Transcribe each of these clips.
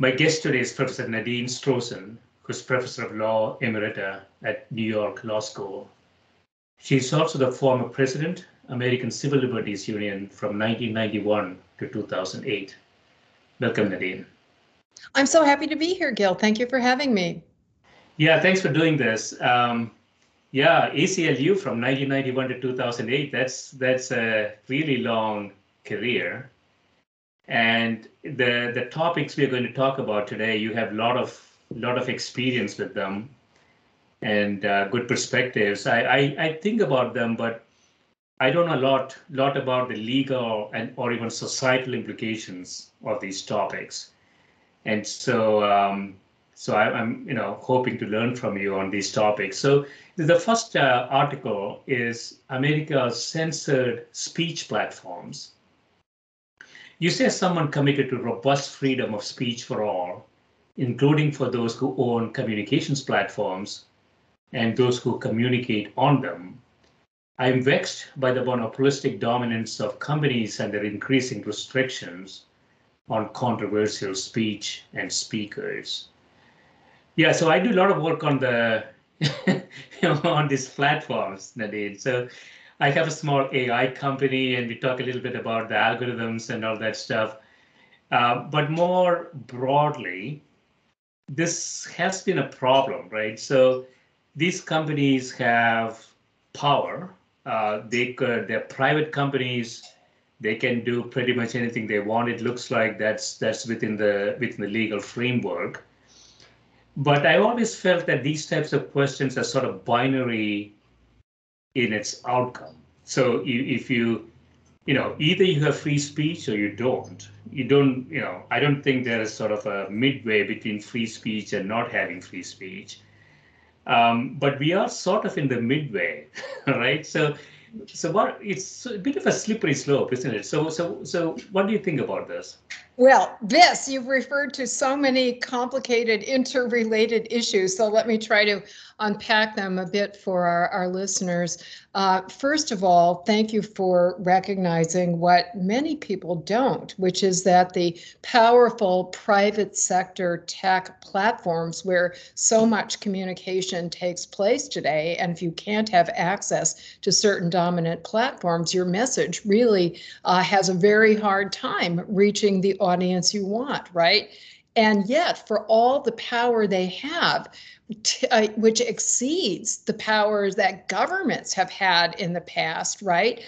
My guest today is Professor Nadine Strossen, who's Professor of Law Emerita at New York Law School. She's also the former president, American Civil Liberties Union from 1991 to 2008. Welcome, Nadine. I'm so happy to be here, Gil. Thank you for having me. Yeah, thanks for doing this. Um, yeah, ACLU from 1991 to 2008. That's that's a really long career. And the the topics we're going to talk about today, you have a lot of lot of experience with them and uh, good perspectives. I, I, I think about them, but I don't know a lot lot about the legal and or even societal implications of these topics. And so um, so I, am you know hoping to learn from you on these topics. So the first uh, article is America's censored speech platforms you say someone committed to robust freedom of speech for all, including for those who own communications platforms and those who communicate on them. I am vexed by the monopolistic dominance of companies and their increasing restrictions on controversial speech and speakers. Yeah, so I do a lot of work on the on these platforms, Nadine. So I have a small AI company, and we talk a little bit about the algorithms and all that stuff. Uh, but more broadly, this has been a problem, right? So these companies have power. Uh, they could, they're private companies. They can do pretty much anything they want. It looks like that's that's within the within the legal framework. But I always felt that these types of questions are sort of binary in its outcome. So if you, you know, either you have free speech or you don't. You don't, you know, I don't think there is sort of a midway between free speech and not having free speech. Um, but we are sort of in the midway, right? So, so what? It's a bit of a slippery slope, isn't it? So, so, so, what do you think about this? Well, this, you've referred to so many complicated interrelated issues. So let me try to unpack them a bit for our, our listeners. Uh, first of all, thank you for recognizing what many people don't, which is that the powerful private sector tech platforms where so much communication takes place today, and if you can't have access to certain dominant platforms, your message really uh, has a very hard time reaching the audience you want, right? And yet, for all the power they have, t- uh, which exceeds the powers that governments have had in the past, right?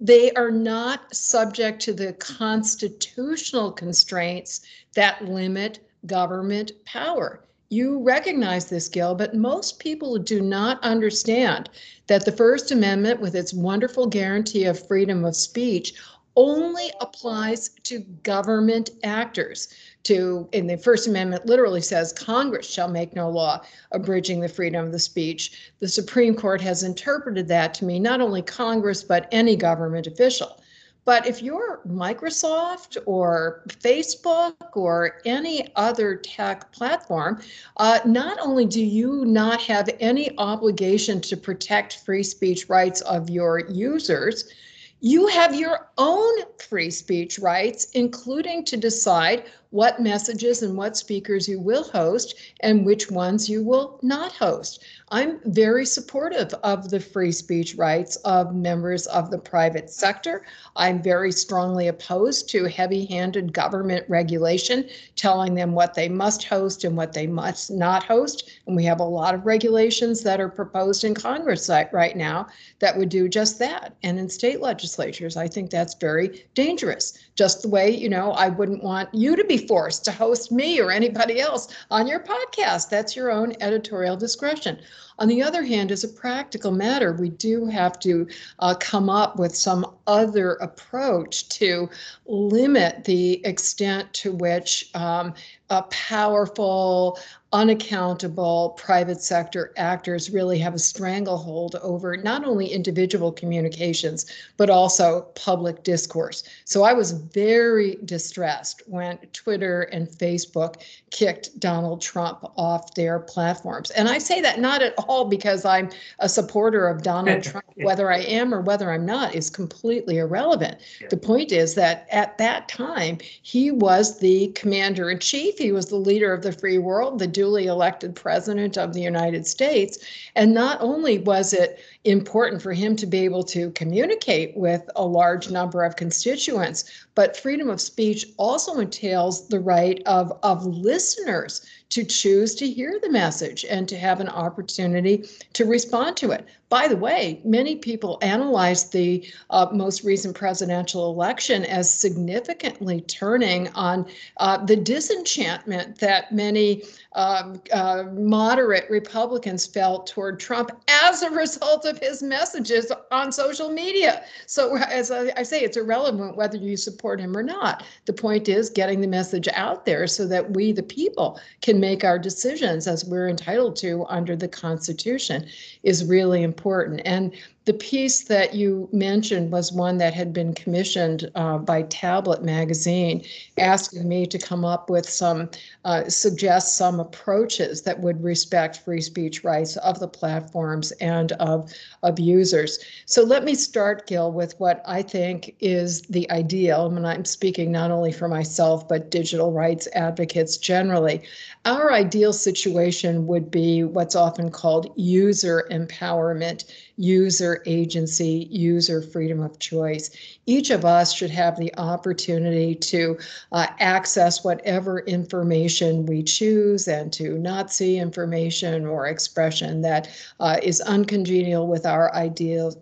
They are not subject to the constitutional constraints that limit government power. You recognize this, Gil, but most people do not understand that the First Amendment, with its wonderful guarantee of freedom of speech, only applies to government actors. To in the First Amendment literally says Congress shall make no law abridging the freedom of the speech. The Supreme Court has interpreted that to mean not only Congress but any government official. But if you're Microsoft or Facebook or any other tech platform, uh, not only do you not have any obligation to protect free speech rights of your users, you have your own free speech rights, including to decide what messages and what speakers you will host and which ones you will not host. I'm very supportive of the free speech rights of members of the private sector. I'm very strongly opposed to heavy handed government regulation telling them what they must host and what they must not host. And we have a lot of regulations that are proposed in Congress right now that would do just that. And in state legislatures, I think that's very dangerous. Just the way, you know, I wouldn't want you to be forced to host me or anybody else on your podcast. That's your own editorial discretion. On the other hand, as a practical matter, we do have to uh, come up with some other approach to limit the extent to which um, a powerful, unaccountable private sector actors really have a stranglehold over not only individual communications, but also public discourse. So I was very distressed when Twitter and Facebook kicked Donald Trump off their platforms. And I say that not at all because I'm a supporter of Donald Trump, whether I am or whether I'm not is completely irrelevant. The point is that at that time, he was the commander in chief, he was the leader of the free world, the duly elected president of the United States. And not only was it important for him to be able to communicate with a large number of constituents, but freedom of speech also entails the right of, of listeners to choose to hear the message and to have an opportunity to respond to it. By the way, many people analyzed the uh, most recent presidential election as significantly turning on uh, the disenchantment that many um, uh, moderate Republicans felt toward Trump as a result of his messages on social media. So, as I, I say, it's irrelevant whether you support him or not. The point is getting the message out there so that we, the people, can make our decisions as we're entitled to under the Constitution is really important. And the piece that you mentioned was one that had been commissioned uh, by Tablet Magazine, asking me to come up with some, uh, suggest some approaches that would respect free speech rights of the platforms and of, of users. So let me start, Gil, with what I think is the ideal. Mean, I'm speaking not only for myself, but digital rights advocates generally. Our ideal situation would be what's often called user empowerment user agency, user freedom of choice. Each of us should have the opportunity to uh, access whatever information we choose and to not see information or expression that uh, is uncongenial with our ideas.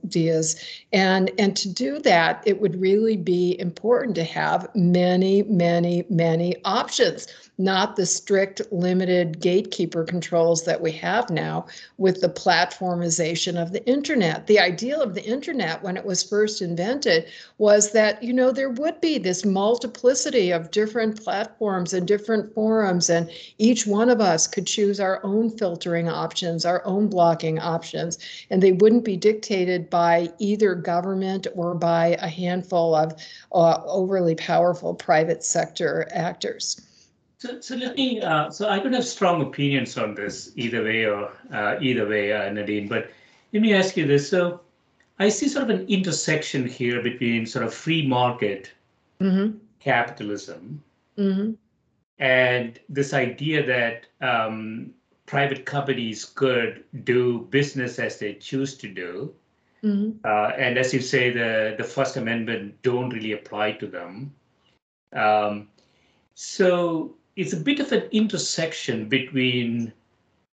And, and to do that, it would really be important to have many, many, many options not the strict limited gatekeeper controls that we have now with the platformization of the internet. The ideal of the internet when it was first invented was that, you know, there would be this multiplicity of different platforms and different forums, and each one of us could choose our own filtering options, our own blocking options, and they wouldn't be dictated by either government or by a handful of uh, overly powerful private sector actors. So, so let me. Uh, so I don't have strong opinions on this either way or uh, either way, uh, Nadine. But let me ask you this. So I see sort of an intersection here between sort of free market mm-hmm. capitalism mm-hmm. and this idea that um, private companies could do business as they choose to do. Mm-hmm. Uh, and as you say, the the First Amendment don't really apply to them. Um, so it's a bit of an intersection between,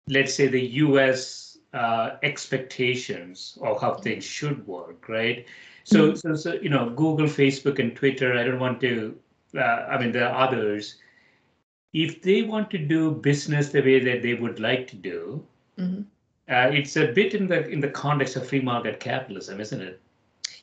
let's say, the U.S. Uh, expectations of how things should work, right? So, mm-hmm. so, so, you know, Google, Facebook, and Twitter. I don't want to. Uh, I mean, there are others. If they want to do business the way that they would like to do, mm-hmm. uh, it's a bit in the in the context of free market capitalism, isn't it?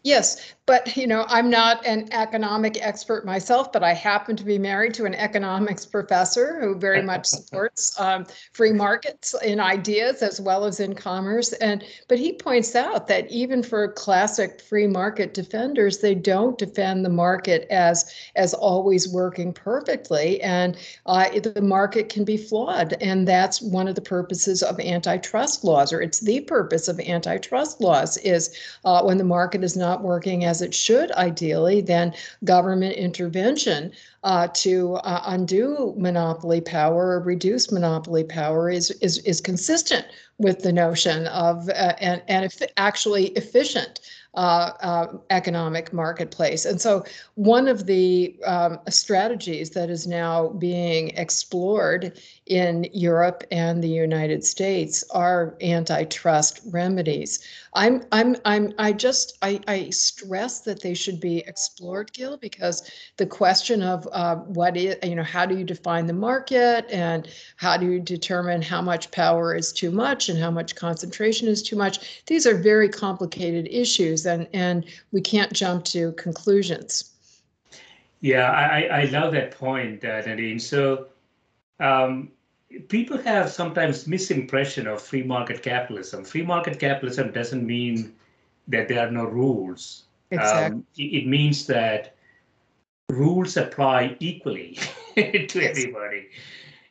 Yes, but you know, I'm not an economic expert myself, but I happen to be married to an economics professor who very much supports um, free markets in ideas as well as in commerce. And but he points out that even for classic free market defenders, they don't defend the market as as always working perfectly, and uh, the market can be flawed, and that's one of the purposes of antitrust laws, or it's the purpose of antitrust laws is uh, when the market is not working as it should ideally, then government intervention uh, to uh, undo monopoly power or reduce monopoly power is, is, is consistent with the notion of uh, and, and actually efficient uh, uh, economic marketplace. And so, one of the um, strategies that is now being explored in Europe and the United States are antitrust remedies. I'm, I'm, I'm, I just, I, I stress that they should be explored, Gil, because the question of uh, what is, you know, how do you define the market and how do you determine how much power is too much and how much concentration is too much? These are very complicated issues and, and we can't jump to conclusions. Yeah, I, I love that point, uh, Nadine. So um, people have sometimes misimpression of free market capitalism. Free market capitalism doesn't mean that there are no rules. Exactly. Um, it, means that rules apply equally to yes. everybody.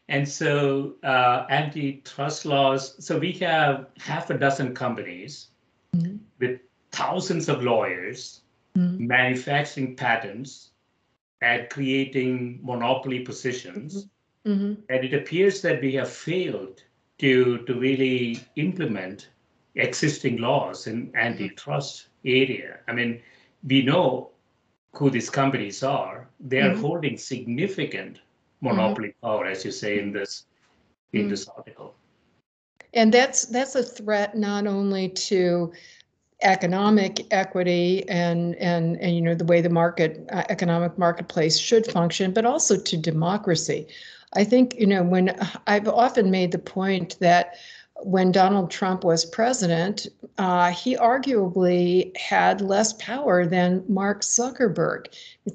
And so uh, antitrust laws, so we have half a dozen companies mm-hmm. with thousands of lawyers mm-hmm. manufacturing patents and creating monopoly positions. Mm-hmm Mm-hmm. And it appears that we have failed to, to really implement existing laws in antitrust area. I mean, we know who these companies are. They are mm-hmm. holding significant monopoly mm-hmm. power, as you say in this in mm-hmm. this article. And that's that's a threat not only to economic equity and and and you know the way the market uh, economic marketplace should function, but also to democracy. I think, you know, when I've often made the point that when Donald Trump was president, uh, he arguably had less power than Mark Zuckerberg.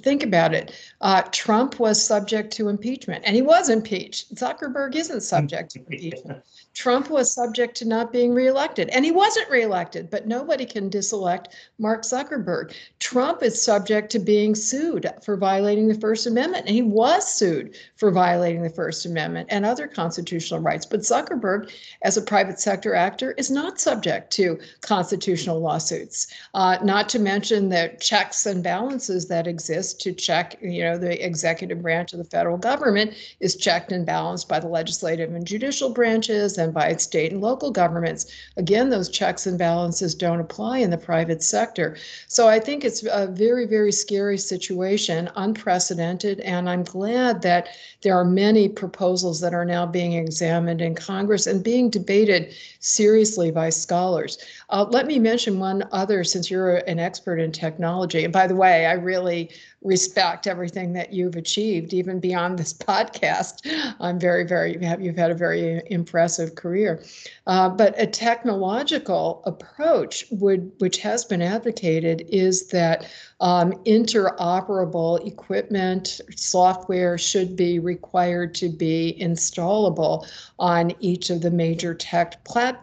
Think about it. Uh, Trump was subject to impeachment, and he was impeached. Zuckerberg isn't subject to impeachment. Trump was subject to not being reelected, and he wasn't reelected, but nobody can diselect Mark Zuckerberg. Trump is subject to being sued for violating the First Amendment, and he was sued for violating the First Amendment and other constitutional rights. But Zuckerberg, as a private sector actor, is not subject to constitutional lawsuits, uh, not to mention the checks and balances that exist to check, you know, the executive branch of the federal government is checked and balanced by the legislative and judicial branches and by state and local governments. Again, those checks and balances don't apply in the private sector. So I think it's a very, very scary situation, unprecedented, and I'm glad that there are many proposals that are now being examined in Congress and being debated created seriously by scholars. Uh, let me mention one other, since you're an expert in technology. And by the way, I really respect everything that you've achieved, even beyond this podcast. I'm very, very, you've had a very impressive career. Uh, but a technological approach would, which has been advocated, is that um, interoperable equipment, software should be required to be installable on each of the major tech platforms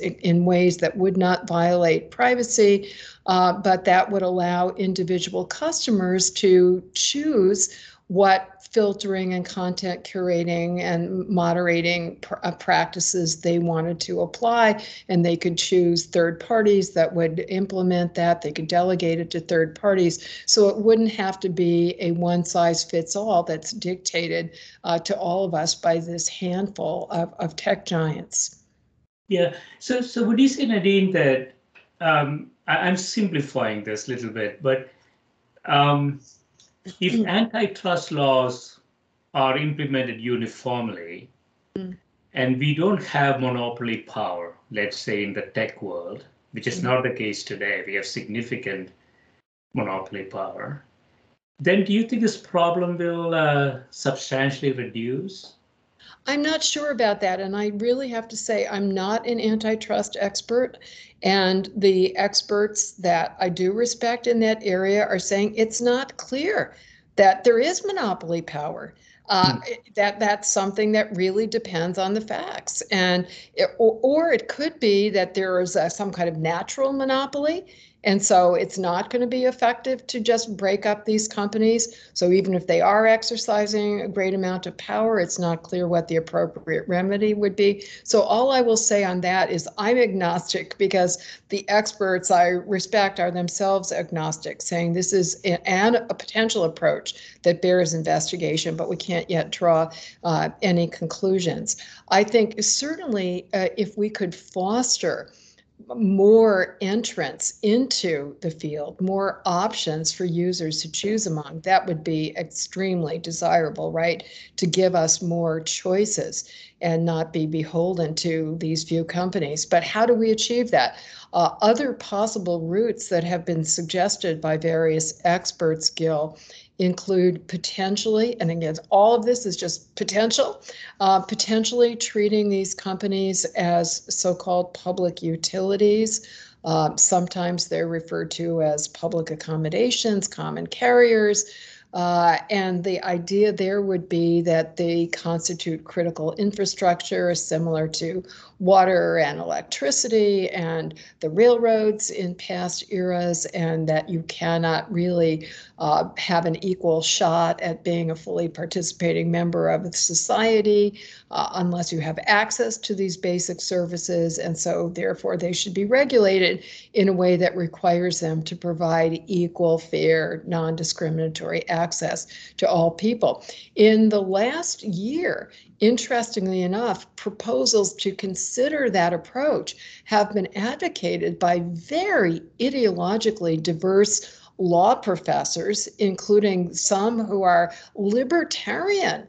in, in ways that would not violate privacy, uh, but that would allow individual customers to choose what filtering and content curating and moderating pr- uh, practices they wanted to apply. And they could choose third parties that would implement that. They could delegate it to third parties. So it wouldn't have to be a one size fits all that's dictated uh, to all of us by this handful of, of tech giants. Yeah. So, so would you say, Nadine, that um, I, am simplifying this a little bit, but um, if mm. antitrust laws are implemented uniformly mm. and we don't have monopoly power, let's say in the tech world, which is mm. not the case today, we have significant monopoly power, then do you think this problem will uh, substantially reduce? I'm not sure about that. And I really have to say, I'm not an antitrust expert. And the experts that I do respect in that area are saying it's not clear that there is monopoly power. Uh, hmm. that that's something that really depends on the facts, and it, or, or, it could be that there is a, some kind of natural monopoly, and so it's not going to be effective to just break up these companies. So even if they are exercising a great amount of power, it's not clear what the appropriate remedy would be. So all I will say on that is I'm agnostic because the experts I respect are themselves agnostic, saying this is an, a potential approach that bears investigation, but we can't yet draw uh, any conclusions. I think certainly uh, if we could foster more entrance into the field, more options for users to choose among. That would be extremely desirable, right? To give us more choices and not be beholden to these few companies. But how do we achieve that? Uh, other possible routes that have been suggested by various experts, Gil, include potentially, and again, all of this is just potential, uh, potentially treating these companies as so-called public utilities. Uh, sometimes they're referred to as public accommodations, common carriers. Uh, and the idea there would be that they constitute critical infrastructure similar to water and electricity and the railroads in past eras, and that you cannot really uh, have an equal shot at being a fully participating member of society uh, unless you have access to these basic services. And so, therefore, they should be regulated in a way that requires them to provide equal, fair, non discriminatory access to all people. In the last year, interestingly enough, proposals to consider that approach have been advocated by very ideologically diverse law professors, including some who are libertarian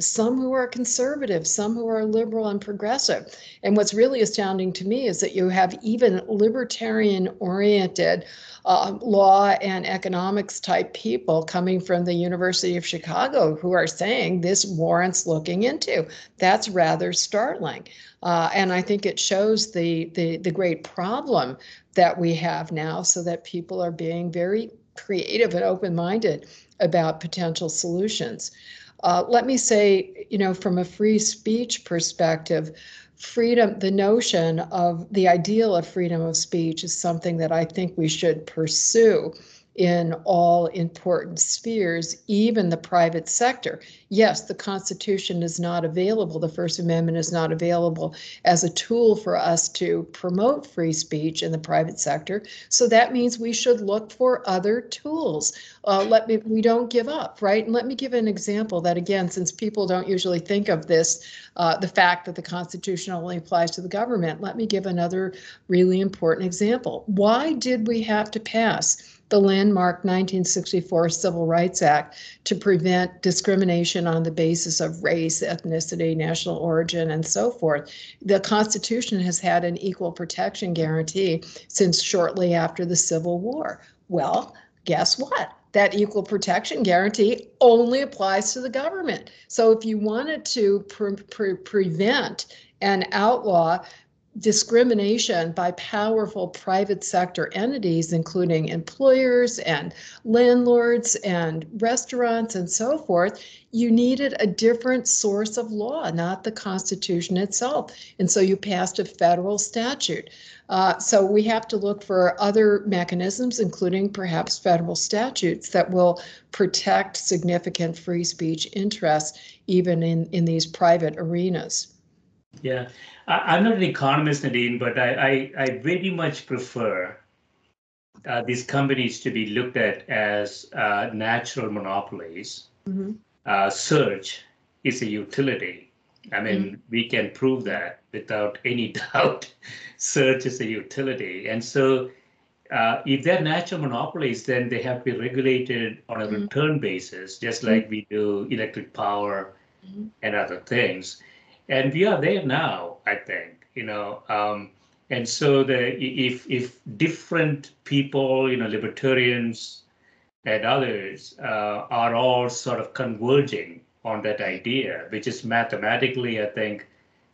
some who are conservative, some who are liberal and progressive. And what's really astounding to me is that you have even libertarian oriented uh, law and economics type people coming from the University of Chicago who are saying this warrants looking into. That's rather startling. Uh, and I think it shows the, the, the great problem that we have now so that people are being very creative and open minded about potential solutions. Uh, let me say, you know, from a free speech perspective, freedom, the notion of the ideal of freedom of speech is something that I think we should pursue in all important spheres, even the private sector. Yes, the Constitution is not available, the First Amendment is not available as a tool for us to promote free speech in the private sector. So that means we should look for other tools. Uh, let me, we don't give up, right? And let me give an example that, again, since people don't usually think of this, uh, the fact that the Constitution only applies to the government, let me give another really important example. Why did we have to pass? The landmark 1964 Civil Rights Act to prevent discrimination on the basis of race, ethnicity, national origin, and so forth. The Constitution has had an equal protection guarantee since shortly after the Civil War. Well, guess what? That equal protection guarantee only applies to the government. So if you wanted to pre- pre- prevent and outlaw discrimination by powerful private sector entities, including employers and landlords and restaurants and so forth, you needed a different source of law, not the Constitution itself. And so you passed a federal statute. Uh, so we have to look for other mechanisms, including perhaps federal statutes that will protect significant free speech interests, even in, in these private arenas. Yeah, I, am not an economist, Nadine, but I, I, I very much prefer uh, these companies to be looked at as uh, natural monopolies. Mm-hmm. Uh, search is a utility. I mean, mm-hmm. we can prove that without any doubt. search is a utility. And so, uh, if they're natural monopolies, then they have to be regulated on a mm-hmm. return basis, just like mm-hmm. we do electric power mm-hmm. and other things and we are there now i think you know um, and so the if if different people you know libertarians and others uh, are all sort of converging on that idea, which is mathematically, I think,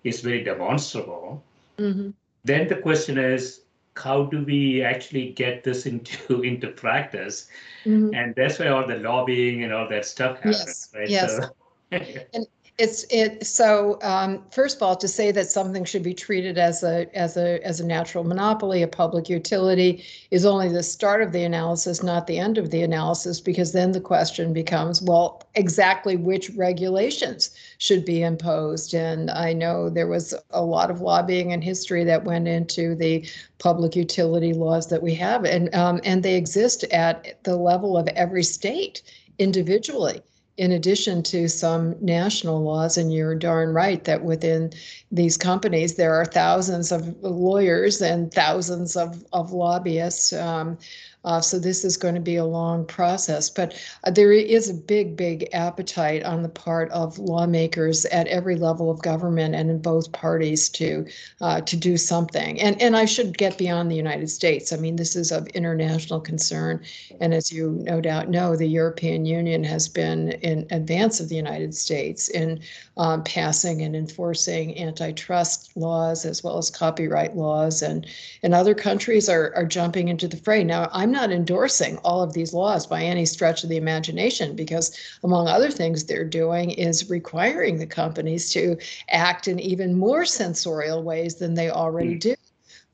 is very demonstrable. Mm-hmm. Then the question is, how do we actually get this into into practice? Mm-hmm. And that's where all the lobbying and all that stuff happens, Yes, right? yes. So, And it's it so um, first of all to say that something should be treated as a as a as a natural monopoly, a public utility, is only the start of the analysis, not the end of the analysis, because then the question becomes, well, exactly which regulations should be imposed. And I know there was a lot of lobbying and history that went into the public utility laws that we have, and um, and they exist at the level of every state individually in addition to some national laws, and you're darn right that within these companies there are thousands of lawyers and thousands of, of lobbyists. Um, uh, so this is going to be a long process, but uh, there is a big, big appetite on the part of lawmakers at every level of government and in both parties to uh, to do something. And and I should get beyond the United States. I mean, this is of international concern, and as you no doubt know, the European Union has been in advance of the United States in um, passing and enforcing antitrust laws as well as copyright laws, and and other countries are are jumping into the fray. Now, I'm not endorsing all of these laws by any stretch of the imagination because, among other things, they're doing is requiring the companies to act in even more censorial ways than they already do.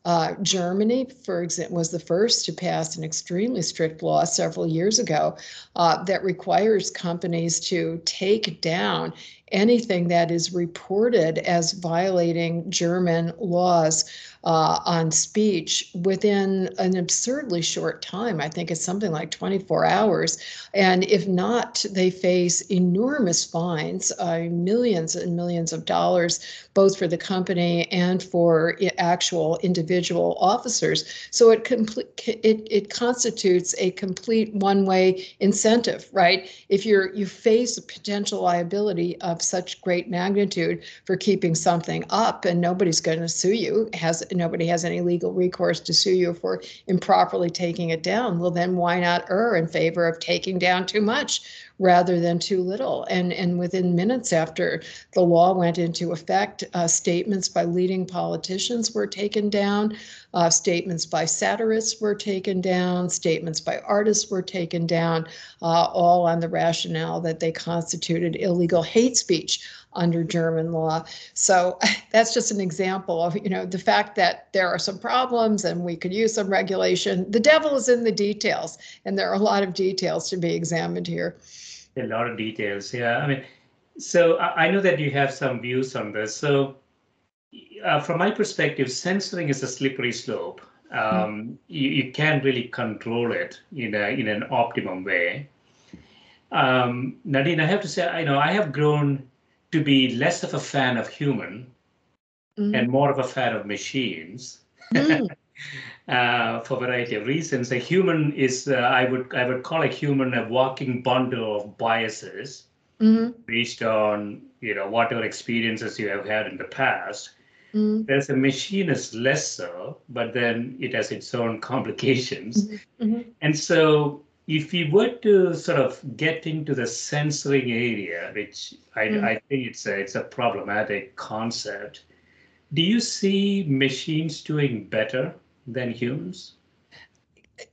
Uh, Germany, for example, was the first to pass an extremely strict law several years ago uh, that requires companies to take down anything that is reported as violating German laws uh, on speech within an absurdly short time. I think it's something like 24 hours. And if not, they face enormous fines, uh, millions and millions of dollars, both for the company and for actual individual officers. So it complete it, it constitutes a complete one-way incentive, right? If you're you face a potential liability of such great magnitude for keeping something up and nobody's going to sue you, has nobody has any legal recourse to sue you for improperly taking it down, well, then why not err in favor of taking down too much rather than too little? And, and within minutes after the law went into effect, uh, statements by leading politicians were taken down, uh, statements by satirists were taken down, statements by artists were taken down, uh, all on the rationale that they constituted illegal hate speech under German law. So that's just an example of, you know, the fact that there are some problems and we could use some regulation. The devil is in the details, and there are a lot of details to be examined here. A lot of details, yeah. I mean, so I know that you have some views on this. So uh, from my perspective, censoring is a slippery slope. Um, you, you can't really control it in a, in an optimum way. Um, Nadine, I have to say, I know I have grown to be less of a fan of human Mhm. and more of a fan of machines Mm, uh, for a variety of reasons. A human is, uh, I would, I would call a human a walking bundle of biases mhm, based on, you know, whatever experiences you have had in the past. mhm, There's a machine is less so, but then it has its own complications. mhm. And so if we were to sort of get into the censoring area, which I, Mm. I think it's a, it's a problematic concept, do you see machines doing better than humans?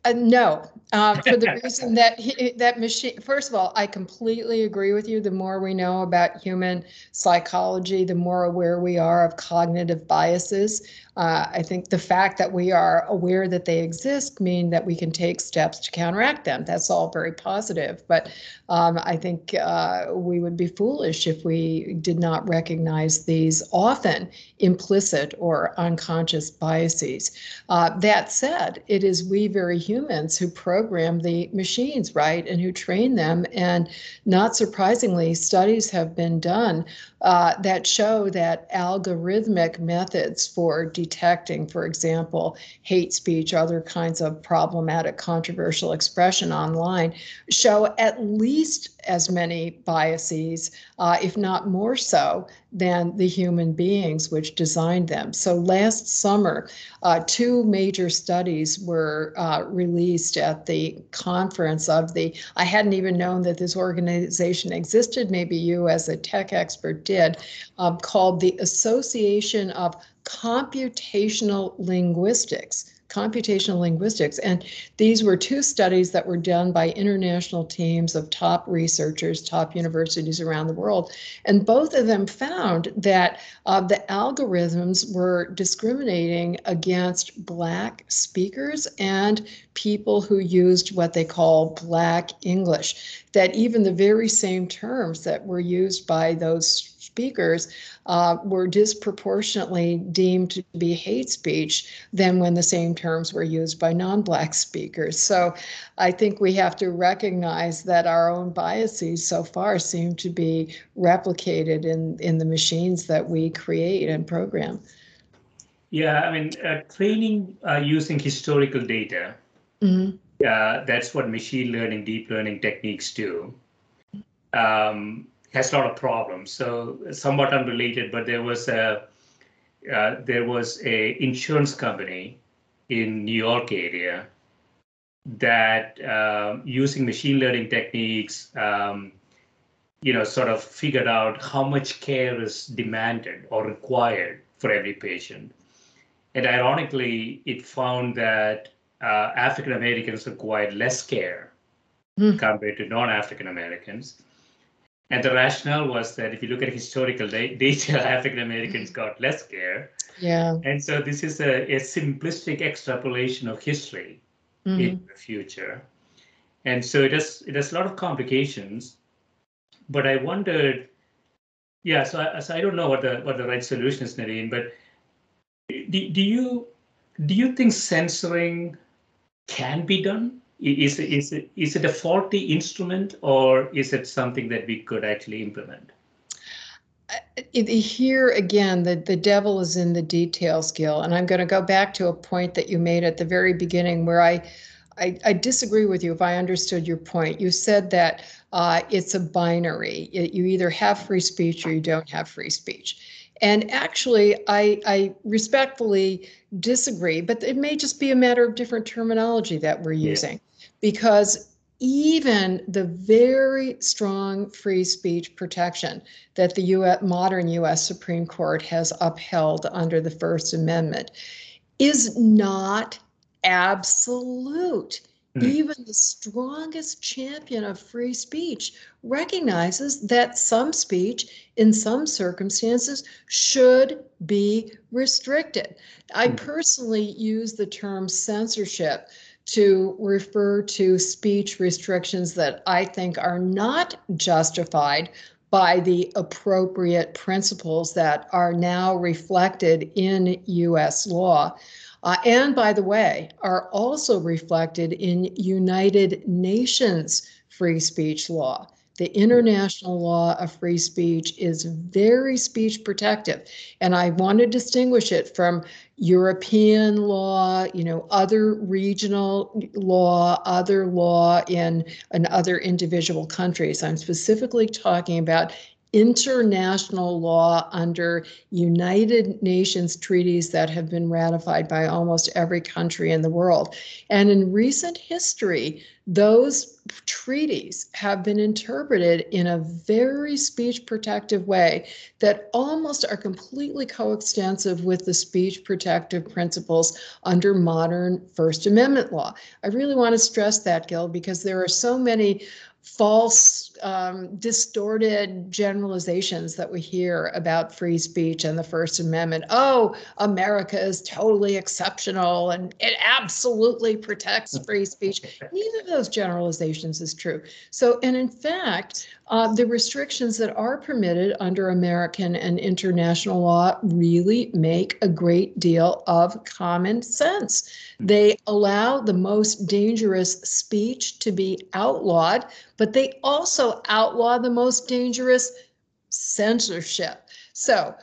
Uh, no, uh, for the reason that he, that machine. First of all, I completely agree with you. The more we know about human psychology, the more aware we are of cognitive biases. Uh, I think the fact that we are aware that they exist mean that we can take steps to counteract them. That's all very positive. But um, I think uh, we would be foolish if we did not recognize these often implicit or unconscious biases. Uh, that said, it is we very humans who program the machines, right, and who train them. And not surprisingly, studies have been done uh, that show that algorithmic methods for detecting, for example, hate speech, other kinds of problematic, controversial expression online, show at least as many biases, uh, if not more so, than the human beings which designed them. So last summer, uh, two major studies were uh, released at the conference of the, I hadn't even known that this organization existed, maybe you as a tech expert did, um, called the Association of Computational Linguistics computational linguistics. And these were two studies that were done by international teams of top researchers, top universities around the world. And both of them found that uh, the algorithms were discriminating against Black speakers and people who used what they call Black English, that even the very same terms that were used by those speakers uh, were disproportionately deemed to be hate speech than when the same terms were used by non-black speakers. So I think we have to recognize that our own biases so far seem to be replicated in, in the machines that we create and program. Yeah, I mean, uh, training uh, using historical data, mm-hmm. uh, that's what machine learning, deep learning techniques do. Um, has not a lot of problems. So somewhat unrelated, but there was a uh, there was a insurance company in New York area that uh, using machine learning techniques, um, you know, sort of figured out how much care is demanded or required for every patient. And ironically, it found that uh, African Americans required less care mm. compared to non-African Americans and the rationale was that if you look at historical data, African Americans got less care. Yeah. And so this is a, a simplistic extrapolation of history mm-hmm. in the future. And so it has it has a lot of complications. But I wondered, yeah, so I, so I don't know what the what the right solution is, Nadine, but do, do you do you think censoring can be done? Is, is, it, is it a faulty instrument or is it something that we could actually implement? Here again, the, the devil is in the details, Gil. And I'm going to go back to a point that you made at the very beginning where I, I, I disagree with you if I understood your point. You said that uh, it's a binary. It, you either have free speech or you don't have free speech. And actually, I, I, respectfully disagree, but it may just be a matter of different terminology that we're using. Because even the very strong free speech protection that the US, modern US Supreme Court has upheld under the First Amendment is not absolute. Mm. Even the strongest champion of free speech recognizes that some speech in some circumstances should be restricted. I hmm. personally use the term censorship to refer to speech restrictions that I think are not justified by the appropriate principles that are now reflected in US law. Uh, and by the way, are also reflected in United Nations free speech law. The international law of free speech is very speech protective. And I want to distinguish it from European law, you know, other regional law, other law in, in other individual countries. I'm specifically talking about international law under United Nations treaties that have been ratified by almost every country in the world. And in recent history, those treaties have been interpreted in a very speech protective way that almost are completely coextensive with the speech protective principles under modern First Amendment law. I really want to stress that, Gil, because there are so many false, um, distorted generalizations that we hear about free speech and the First Amendment. Oh, America is totally exceptional and it absolutely protects free speech. Neither of those generalizations is true. So, and in fact, uh, the restrictions that are permitted under American and international law really make a great deal of common sense. They allow the most dangerous speech to be outlawed, but they also outlaw the most dangerous censorship. So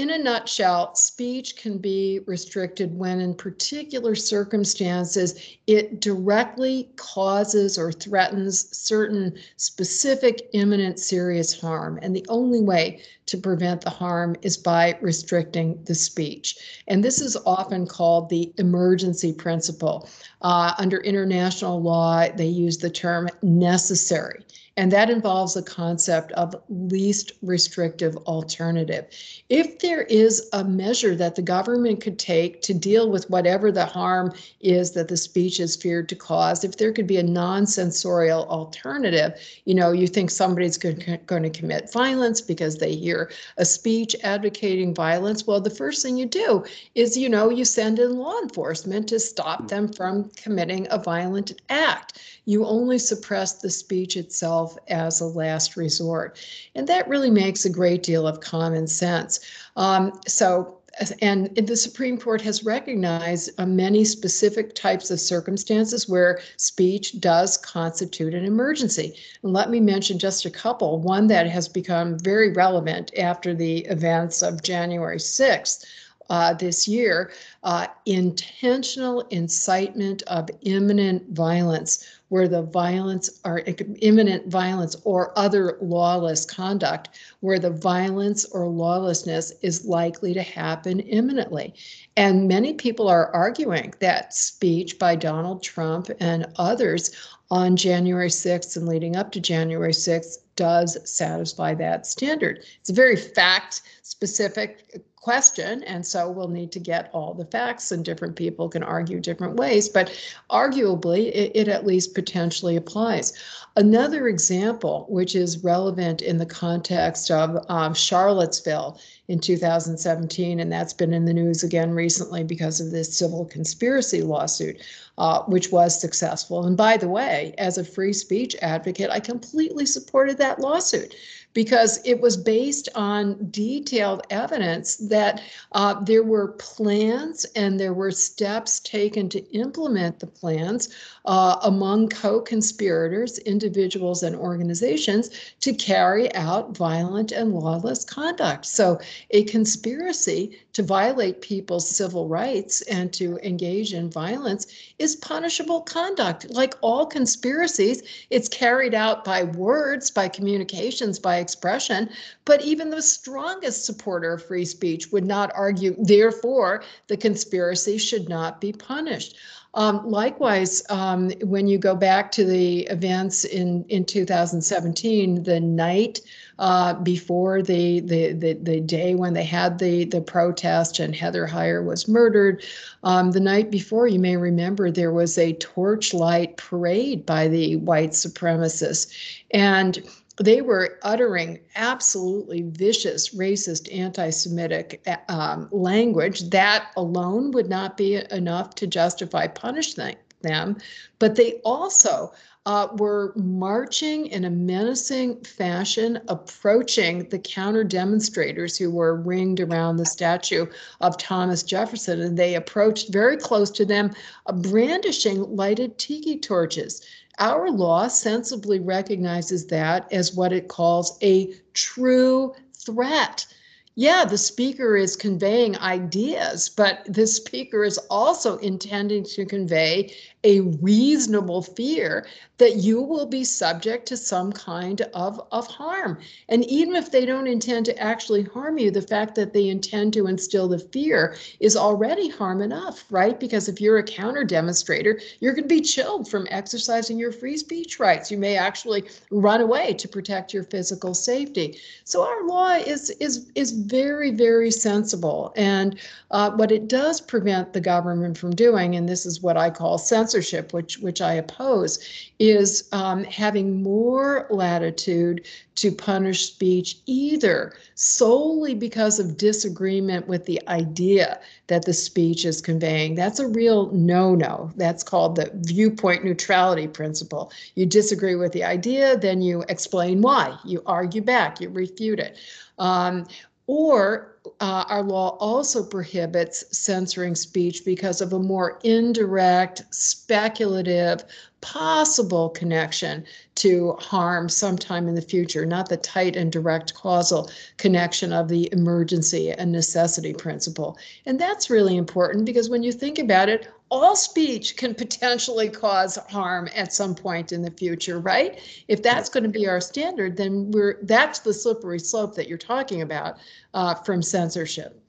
in a nutshell, speech can be restricted when, in particular circumstances, it directly causes or threatens certain specific imminent serious harm. And the only way to prevent the harm is by restricting the speech. And this is often called the emergency principle. Uh, under international law, they use the term necessary. And that involves the concept of least restrictive alternative. If there is a measure that the government could take to deal with whatever the harm is that the speech is feared to cause, if there could be a non censorial alternative, you know, you think somebody's going to commit violence because they hear a speech advocating violence. Well, the first thing you do is, you know, you send in law enforcement to stop them from committing a violent act. You only suppress the speech itself as a last resort. And that really makes a great deal of common sense. Um, so and the Supreme Court has recognized uh, many specific types of circumstances where speech does constitute an emergency. And let me mention just a couple. One that has become very relevant after the events of January 6th. Uh, this year, uh, intentional incitement of imminent violence where the violence or imminent violence or other lawless conduct where the violence or lawlessness is likely to happen imminently. And many people are arguing that speech by Donald Trump and others on January 6th and leading up to January 6th does satisfy that standard. It's a very fact specific question. And so we'll need to get all the facts, and different people can argue different ways, but arguably, it, it, at least potentially applies. Another example, which is relevant in the context of um, Charlottesville in 2017, and that's been in the news again recently because of this civil conspiracy lawsuit, uh, which was successful. And by the way, as a free speech advocate, I completely supported that lawsuit because it was based on detailed evidence that uh, there were plans and there were steps taken to implement the plans uh, among co conspirators, individuals, and organizations to carry out violent and lawless conduct. So, a conspiracy to violate people's civil rights and to engage in violence is punishable conduct. Like all conspiracies, it's carried out by words, by communications, by expression. But even the strongest supporter of free speech would not argue, therefore, the conspiracy should not be punished. Um, likewise, um, when you go back to the events in, in 2017, the night uh, before the, the, the, the, day when they had the, the protest and Heather Heyer was murdered, um, the night before, you may remember there was a torchlight parade by the white supremacists. And they were uttering absolutely vicious, racist, anti Semitic um, language. That alone would not be enough to justify punishing them. But they also uh, were marching in a menacing fashion, approaching the counter demonstrators who were ringed around the statue of Thomas Jefferson. And they approached very close to them, uh, brandishing lighted tiki torches. Our law sensibly recognizes that as what it calls a true threat. Yeah, the speaker is conveying ideas, but the speaker is also intending to convey a reasonable fear that you will be subject to some kind of, of harm. And even if they don't intend to actually harm you, the fact that they intend to instill the fear is already harm enough, right? Because if you're a counter demonstrator, you're going to be chilled from exercising your free speech rights. You may actually run away to protect your physical safety. So our law is is is very very sensible, and uh, what it does prevent the government from doing, and this is what I call censorship censorship, which which I oppose, is um, having more latitude to punish speech either solely because of disagreement with the idea that the speech is conveying. That's a real no-no. That's called the viewpoint neutrality principle. You disagree with the idea, then you explain why. You argue back. You refute it. Um, or uh, our law also prohibits censoring speech because of a more indirect, speculative, possible connection to harm sometime in the future, not the tight and direct causal connection of the emergency and necessity principle. And that's really important because when you think about it, all speech can potentially cause harm at some point in the future, right? If that's going to be our standard, then we're that's the slippery slope that you're talking about uh, from censorship.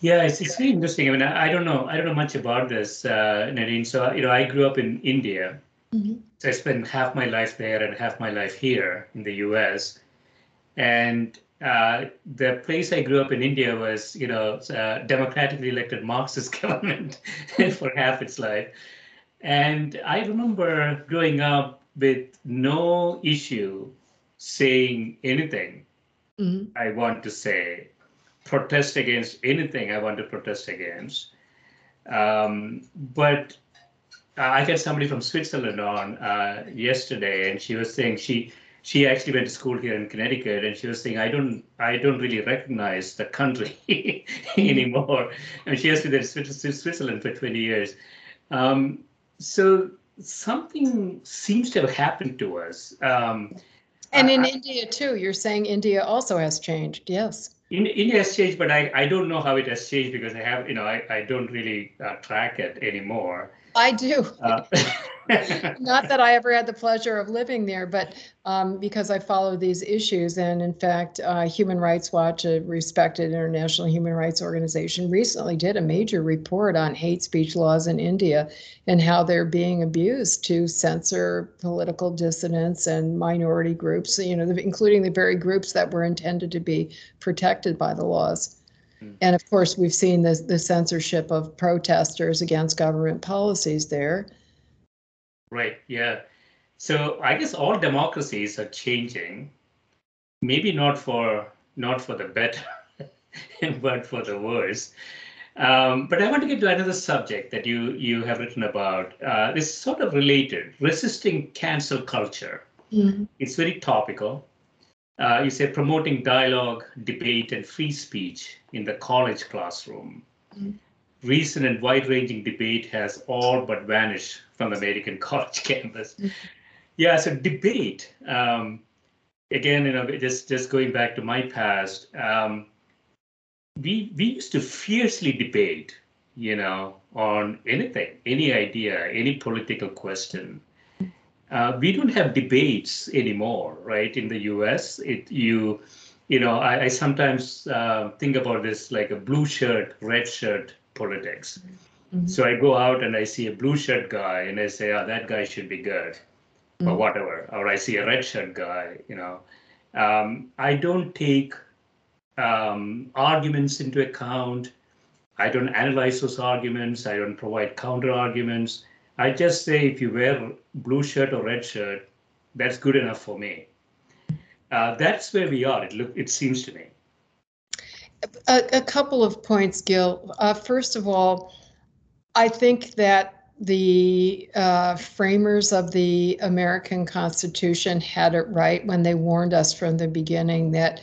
Yeah, it's, it's really interesting. I mean, I, I don't know, I don't know much about this, uh, Nadine. So, you know, I grew up in India. Mm-hmm. So I spent half my life there and half my life here in the U.S. And uh, the place I grew up in India was, you know, a democratically elected Marxist government for half its life. And I remember growing up with no issue saying anything mm-hmm. I want to say protest against anything I want to protest against. Um, but I got somebody from Switzerland on uh, yesterday, and she was saying she she actually went to school here in Connecticut, and she was saying I don't I don't really recognize the country anymore. And she has been in Switzerland for 20 years. Um, so something seems to have happened to us. Um, and in I, India too, you're saying India also has changed. Yes. In, India has changed, but I, I don't know how it has changed because I have, you know, I, I don't really uh, track it anymore. I do. Uh, Not that I ever had the pleasure of living there, but um, because I follow these issues. And in fact, uh, Human Rights Watch, a respected international human rights organization, recently did a major report on hate speech laws in India and how they're being abused to censor political dissidents and minority groups, you know, including the very groups that were intended to be protected by the laws. Hmm. And of course, we've seen the, the censorship of protesters against government policies there. Right. Yeah. So I guess all democracies are changing, maybe not for not for the better, but for the worse. Um, but I want to get to another subject that you you have written about. Uh, it's sort of related: resisting cancel culture. Mm-hmm. It's very topical. Uh, you say promoting dialogue, debate, and free speech in the college classroom. Mm-hmm recent and wide-ranging debate has all but vanished from American college campus. Mm-hmm. Yeah, so debate. Um, again, you know, just just going back to my past, um, we we used to fiercely debate, you know, on anything, any idea, any political question. Uh, we don't have debates anymore, right? In the U.S., it you you know, I, I sometimes uh, think about this like a blue shirt, red shirt politics. Mm-hmm. So I go out and I see a blue shirt guy and I say, oh, that guy should be good mm-hmm. or whatever. Or I see a red shirt guy, you know. Um, I don't take um, arguments into account. I don't analyze those arguments. I don't provide counter arguments. I just say if you wear blue shirt or red shirt, that's good enough for me. Uh, that's where we are. It look. It seems to me. A, a couple of points, Gil. Uh, first of all, I think that the uh, framers of the American Constitution had it right when they warned us from the beginning that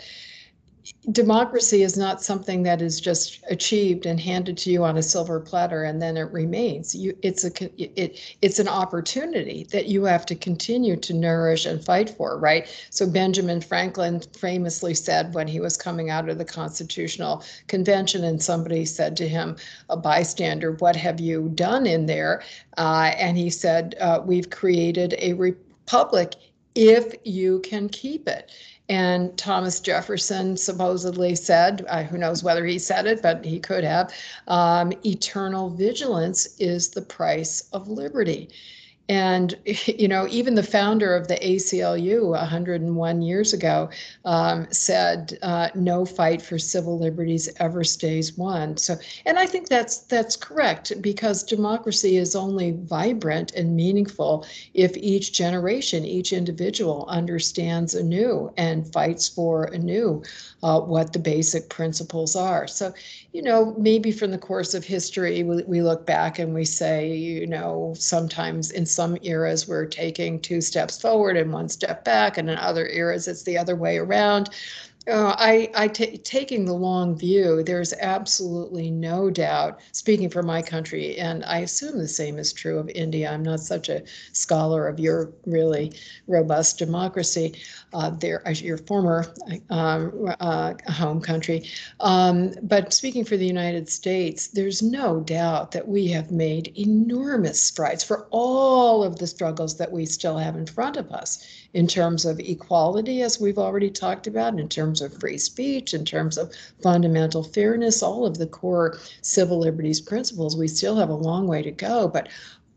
democracy is not something that is just achieved and handed to you on a silver platter and then it remains. You it's a it it's an opportunity that you have to continue to nourish and fight for right? So benjamin franklin famously said when he was coming out of the constitutional convention and somebody said to him a bystander what have you done in there? Uh, and he said uh, we've created a republic if you can keep it and Thomas Jefferson supposedly said, uh, who knows whether he said it, but he could have, um, eternal vigilance is the price of liberty. And, you know, even the founder of the ACLU 101 years ago um, said, uh, no fight for civil liberties ever stays won. So, and I think that's that's correct because democracy is only vibrant and meaningful if each generation, each individual understands anew and fights for anew uh, what the basic principles are. So, you know, maybe from the course of history, we, we look back and we say, you know, sometimes in some eras we're taking two steps forward and one step back, and in other eras it's the other way around. Uh, I, I t- taking the long view, there's absolutely no doubt, speaking for my country, and I assume the same is true of India. I'm not such a scholar of your really robust democracy, uh, there, your former um, uh, home country. Um, but speaking for the United States, there's no doubt that we have made enormous strides for all of the struggles that we still have in front of us in terms of equality, as we've already talked about, in terms of free speech, in terms of fundamental fairness, all of the core civil liberties principles. We still have a long way to go, but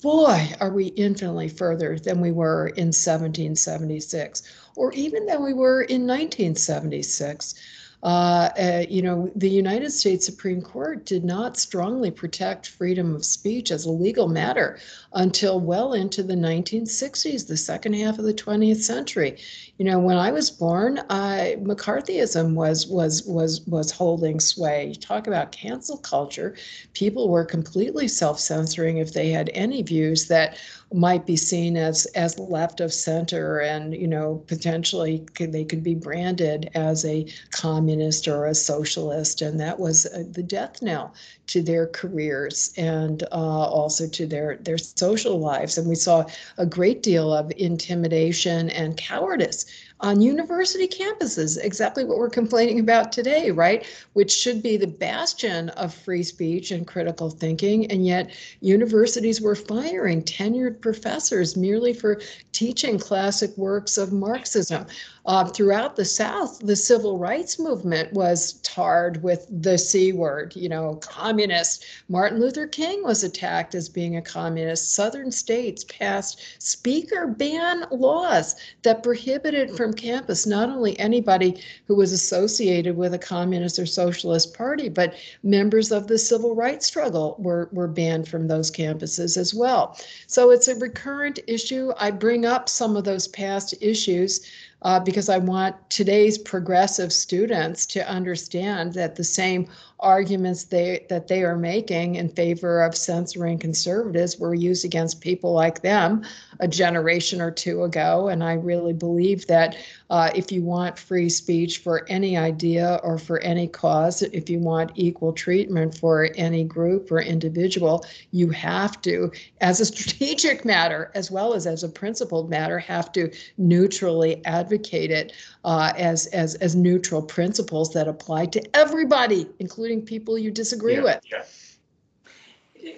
boy, are we infinitely further than we were in 1776 or even than we were in 1976. Uh, uh, you know, the United States Supreme Court did not strongly protect freedom of speech as a legal matter until well into the 1960s, the second half of the 20th century. You know, when I was born, uh, McCarthyism was was was was holding sway. talk about cancel culture. People were completely self-censoring if they had any views that might be seen as as left of center and you know potentially could, they could be branded as a communist or a socialist and that was uh, the death knell to their careers and uh, also to their their social lives and we saw a great deal of intimidation and cowardice on university campuses, exactly what we're complaining about today, right? Which should be the bastion of free speech and critical thinking. And yet, universities were firing tenured professors merely for teaching classic works of Marxism. Uh, throughout the South, the civil rights movement was tarred with the C word, you know, communist. Martin Luther King was attacked as being a communist. Southern states passed speaker ban laws that prohibited from campus not only anybody who was associated with a communist or socialist party, but members of the civil rights struggle were, were banned from those campuses as well. So it's a recurrent issue. I bring up some of those past issues uh, because I want today's progressive students to understand that the same arguments they that they are making in favor of censoring conservatives were used against people like them a generation or two ago. And I really believe that uh, if you want free speech for any idea or for any cause, if you want equal treatment for any group or individual, you have to, as a strategic matter as well as as a principled matter, have to neutrally advocate it uh, as as as neutral principles that apply to everybody, including people you disagree yeah, with. Yeah.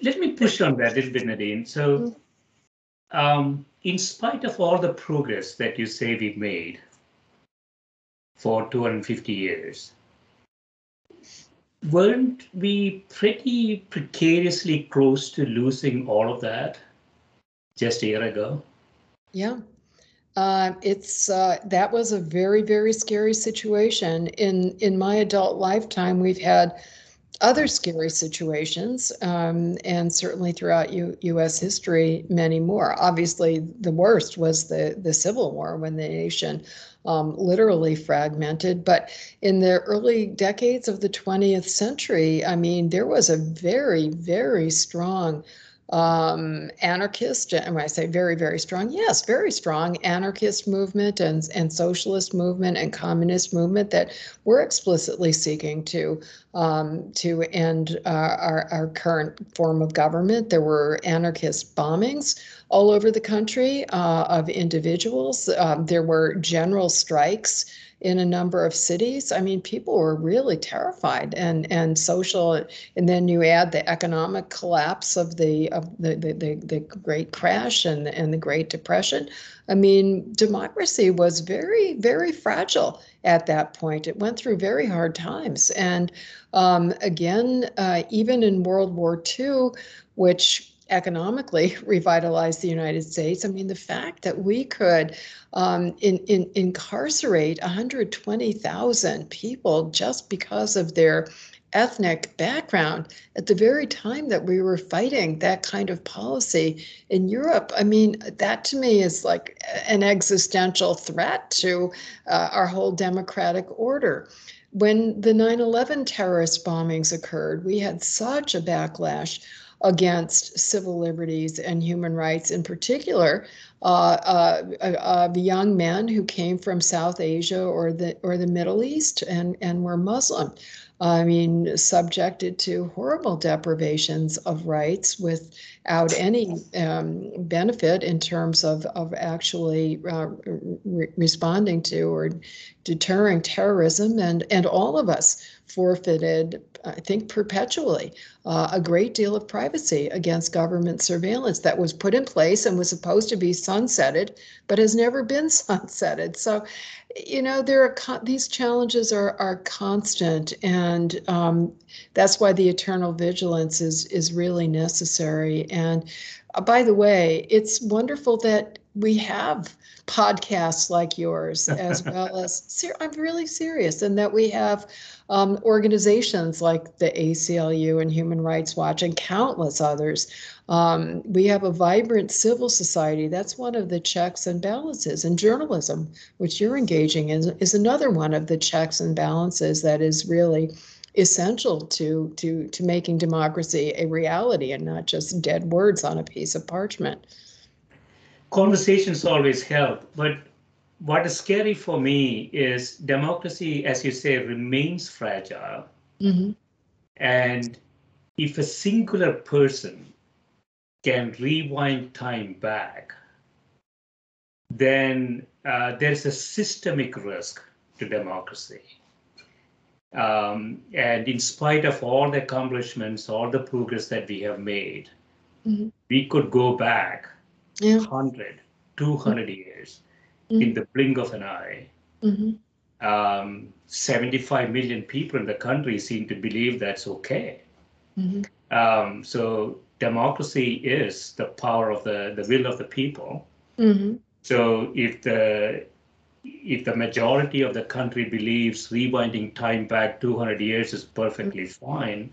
Let me push on that a little bit, Nadine. So, mm-hmm. um, in spite of all the progress that you say we've made for 250 years, weren't we pretty precariously close to losing all of that just a year ago? Yeah. Uh, it's uh, that was a very very scary situation. In in my adult lifetime, we've had other scary situations, um, and certainly throughout U- U.S. history, many more. Obviously, the worst was the the Civil War when the nation um, literally fragmented. But in the early decades of the 20th century, I mean, there was a very very strong um, anarchist, and when I say very, very strong, yes, very strong anarchist movement and, and socialist movement and communist movement that we're explicitly seeking to um, to end uh, our, our current form of government. There were anarchist bombings all over the country uh, of individuals. Um, there were general strikes in a number of cities. I mean, people were really terrified and and social. And then you add the economic collapse of the of the the, the, the Great Crash and and the Great Depression. I mean, democracy was very very fragile at that point. It went through very hard times, and um, again, uh, even in World War II, which economically revitalize the United States. I mean, the fact that we could um, in, in, incarcerate 120,000 people just because of their ethnic background at the very time that we were fighting that kind of policy in Europe. I mean, that to me is like an existential threat to uh, our whole democratic order. When the 9 11 terrorist bombings occurred, we had such a backlash against civil liberties and human rights in particular uh, uh, of young men who came from South Asia or the or the Middle East and and were Muslim. I mean, subjected to horrible deprivations of rights without any um, benefit in terms of, of actually uh, re responding to or deterring terrorism. And, and all of us forfeited, I think, perpetually uh, a great deal of privacy against government surveillance that was put in place and was supposed to be sunsetted, but has never been sunsetted. So, you know, there are these challenges are are constant, and um, that's why the eternal vigilance is is really necessary. And uh, by the way, it's wonderful that we have podcasts like yours as well as ser- I'm really serious and that we have um, organizations like the ACLU and Human Rights Watch and countless others. Um, we have a vibrant civil society. That's one of the checks and balances. And journalism, which you're engaging in, is another one of the checks and balances that is really essential to to to making democracy a reality and not just dead words on a piece of parchment conversations always help, but what is scary for me is democracy, as you say, remains fragile. Mm-hmm. And if a singular person can rewind time back, then uh, there's a systemic risk to democracy. Um, and in spite of all the accomplishments, all the progress that we have made, mm-hmm. we could go back yeah. 100, 200 mm-hmm. years mm-hmm. in the blink of an eye. Mm-hmm. Um, 75 million people in the country seem to believe that's okay. Mm-hmm. Um, so democracy is the power of the, the will of the people. Mm-hmm. So if the if the majority of the country believes rewinding time back 200 years is perfectly mm-hmm. fine,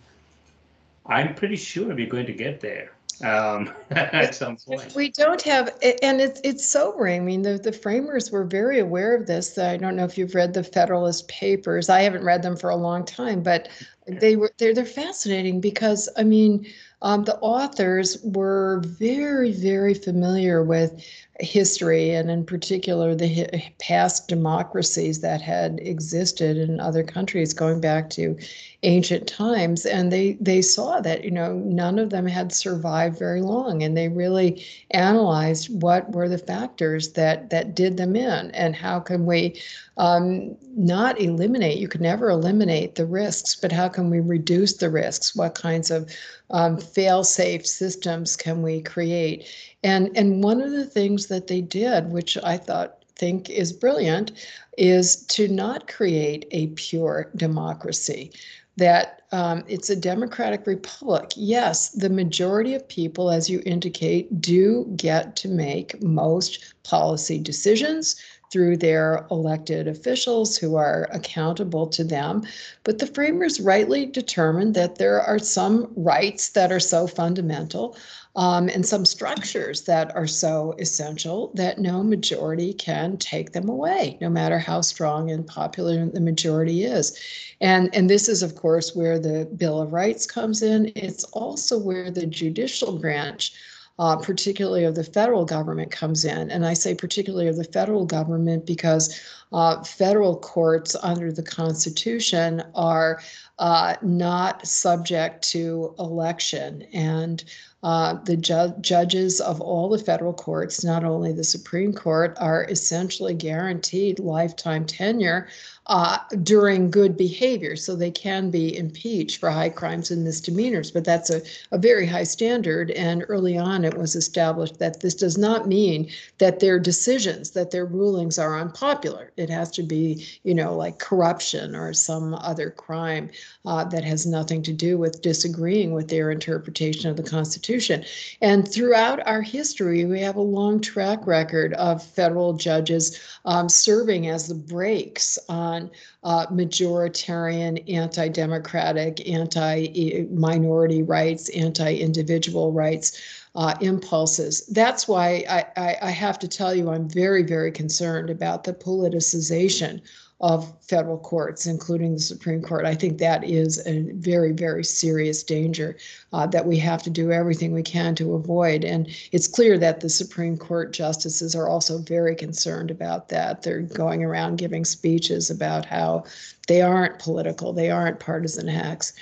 I'm pretty sure we're going to get there um, at some point. We don't have, and it's it's sobering. I mean, the the framers were very aware of this. I don't know if you've read the Federalist Papers. I haven't read them for a long time, but they were they're they're fascinating because I mean, um, the authors were very very familiar with history and in particular the past democracies that had existed in other countries going back to ancient times. And they they saw that you know none of them had survived very long and they really analyzed what were the factors that that did them in and how can we um, not eliminate you can never eliminate the risks but how can we reduce the risks? What kinds of um, fail safe systems can we create and and one of the things that they did, which I thought think is brilliant, is to not create a pure democracy. That um, it's a democratic republic. Yes, the majority of people, as you indicate, do get to make most policy decisions through their elected officials who are accountable to them. But the framers rightly determined that there are some rights that are so fundamental um, and some structures that are so essential that no majority can take them away, no matter how strong and popular the majority is. And, and this is, of course, where the Bill of Rights comes in. It's also where the judicial branch uh, particularly of the federal government, comes in. And I say particularly of the federal government because uh, federal courts under the Constitution are uh, not subject to election. And uh, the ju- judges of all the federal courts, not only the Supreme Court, are essentially guaranteed lifetime tenure uh, during good behavior. So they can be impeached for high crimes and misdemeanors, but that's a, a very high standard. And early on, it was established that this does not mean that their decisions, that their rulings are unpopular. It has to be, you know, like corruption or some other crime uh, that has nothing to do with disagreeing with their interpretation of the Constitution. And throughout our history, we have a long track record of federal judges um, serving as the brakes on uh, majoritarian, anti democratic, anti minority rights, anti individual rights. Uh, impulses. That's why I, I, I, have to tell you, I'm very, very concerned about the politicization of federal courts, including the Supreme Court. I think that is a very, very serious danger uh, that we have to do everything we can to avoid. And it's clear that the Supreme Court justices are also very concerned about that. They're going around giving speeches about how they aren't political, they aren't partisan hacks.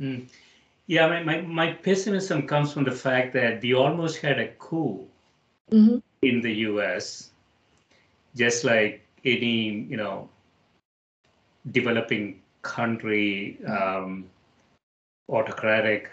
Mm. Yeah, my, my, my, pessimism comes from the fact that we almost had a coup mm-hmm. in the US, just like any, you know, developing country um, autocratic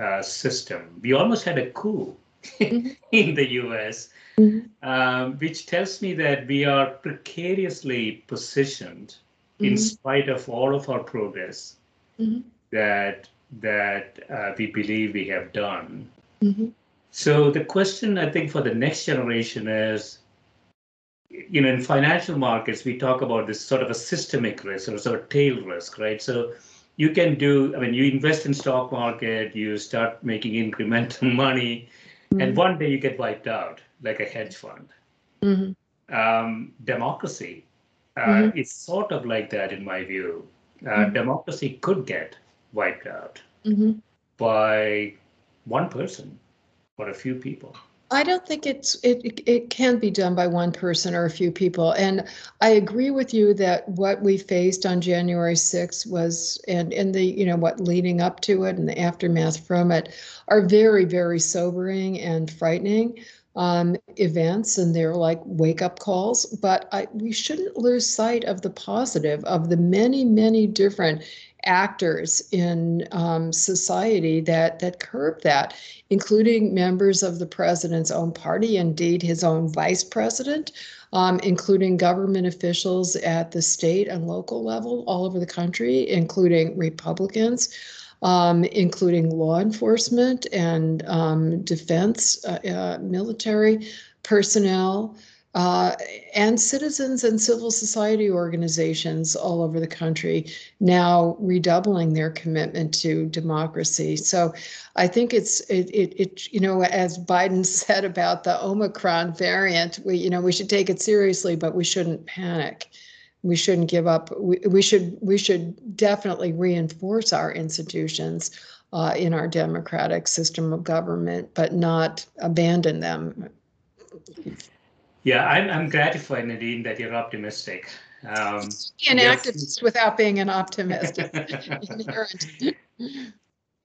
uh, system. We almost had a coup mm-hmm. in the US, mm-hmm. um, which tells me that we are precariously positioned mm-hmm. in spite of all of our progress mm-hmm. that that uh, we believe we have done. Mm-hmm. So the question I think for the next generation is, you know, in financial markets, we talk about this sort of a systemic risk or sort of tail risk, right? So you can do, I mean, you invest in stock market, you start making incremental money, mm-hmm. and one day you get wiped out like a hedge fund. Mm-hmm. Um, democracy uh, mm-hmm. is sort of like that in my view. Uh, mm-hmm. democracy could get wiped out mm-hmm. by one person or a few people. I don't think it's it it can be done by one person or a few people. And I agree with you that what we faced on January 6th was and in the you know what leading up to it and the aftermath from it are very very sobering and frightening um, events and they're like wake up calls. But I, we shouldn't lose sight of the positive of the many many different actors in um, society that that curb that, including members of the president's own party, indeed his own vice president, um, including government officials at the state and local level all over the country, including Republicans. Um, including law enforcement and um, defense, uh, uh, military personnel, uh, and citizens and civil society organizations all over the country now redoubling their commitment to democracy. So I think it's it, it, it you know as Biden said about the Omicron variant, we you know we should take it seriously, but we shouldn't panic. We shouldn't give up. We, we should we should definitely reinforce our institutions uh, in our democratic system of government, but not abandon them. Yeah, I'm, I'm gratified, Nadine, that you're optimistic. Um, an activist without being an optimist.